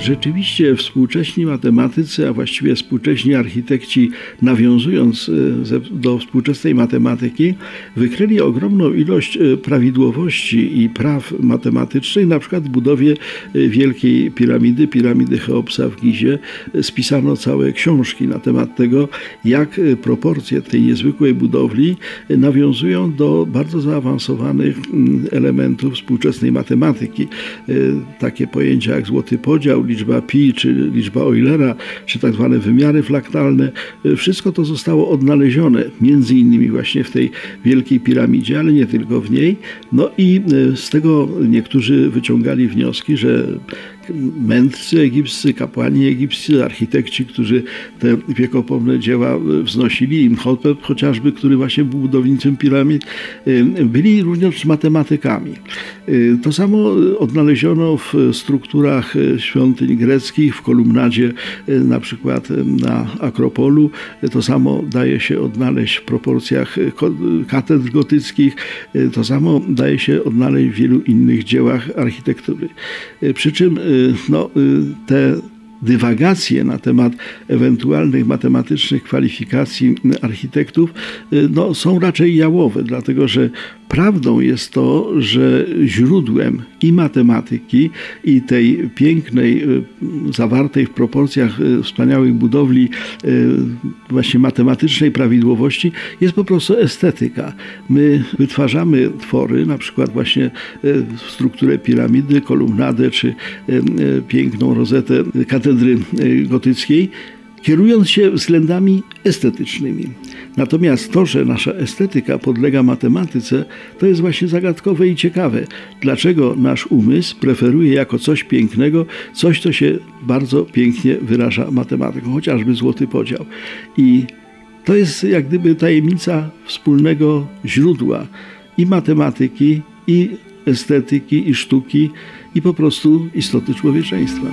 Rzeczywiście współcześni matematycy, a właściwie współcześni architekci, nawiązując e, do współczesnej matematyki, wykryli ogromną ilość e, prawidłowości i praw matematycznych, na przykład w budowie e, Wielkiej Piramidy, piramidy Cheopsa w Gizie. Spisano całe książki na temat tego, jak proporcje tej niezwykłej budowli nawiązują do bardzo zaawansowanych mm, elementów współczesnej matematyki. Takie pojęcia jak złoty podział, liczba pi, czy liczba Eulera, czy tak zwane wymiary fraktalne, e, wszystko to zostało odnalezione, między innymi właśnie w tej wielkiej piramidzie, ale nie tylko w niej. No i e, z tego niektórzy wyciągali wnioski, że mędrcy egipscy, kapłani egipscy, architekci, którzy te wiekopomne dzieła wznosili, Imhotep chociażby, który właśnie był budowniczym piramid, byli również matematykami. To samo odnaleziono w strukturach świątyń greckich, w kolumnadzie na przykład na Akropolu. To samo daje się odnaleźć w proporcjach katedr gotyckich. To samo daje się odnaleźć w wielu innych dziełach architektury. Przy czym no, y, te dywagacje na temat ewentualnych matematycznych kwalifikacji architektów y, no, są raczej jałowe, dlatego że Prawdą jest to, że źródłem i matematyki, i tej pięknej, y, zawartej w proporcjach y, wspaniałych budowli, y, właśnie matematycznej prawidłowości jest po prostu estetyka. My wytwarzamy twory, na przykład właśnie strukturę piramidy, kolumnadę, czy piękną rozetę katedry gotyckiej, kierując się względami estetycznymi. Natomiast to, że nasza estetyka podlega matematyce, to jest właśnie zagadkowe i ciekawe. Dlaczego nasz umysł preferuje jako coś pięknego coś, co się bardzo pięknie wyraża matematyką, chociażby złoty podział. I to jest jak gdyby tajemnica wspólnego źródła i matematyki, i estetyki, i sztuki, i po prostu istoty człowieczeństwa.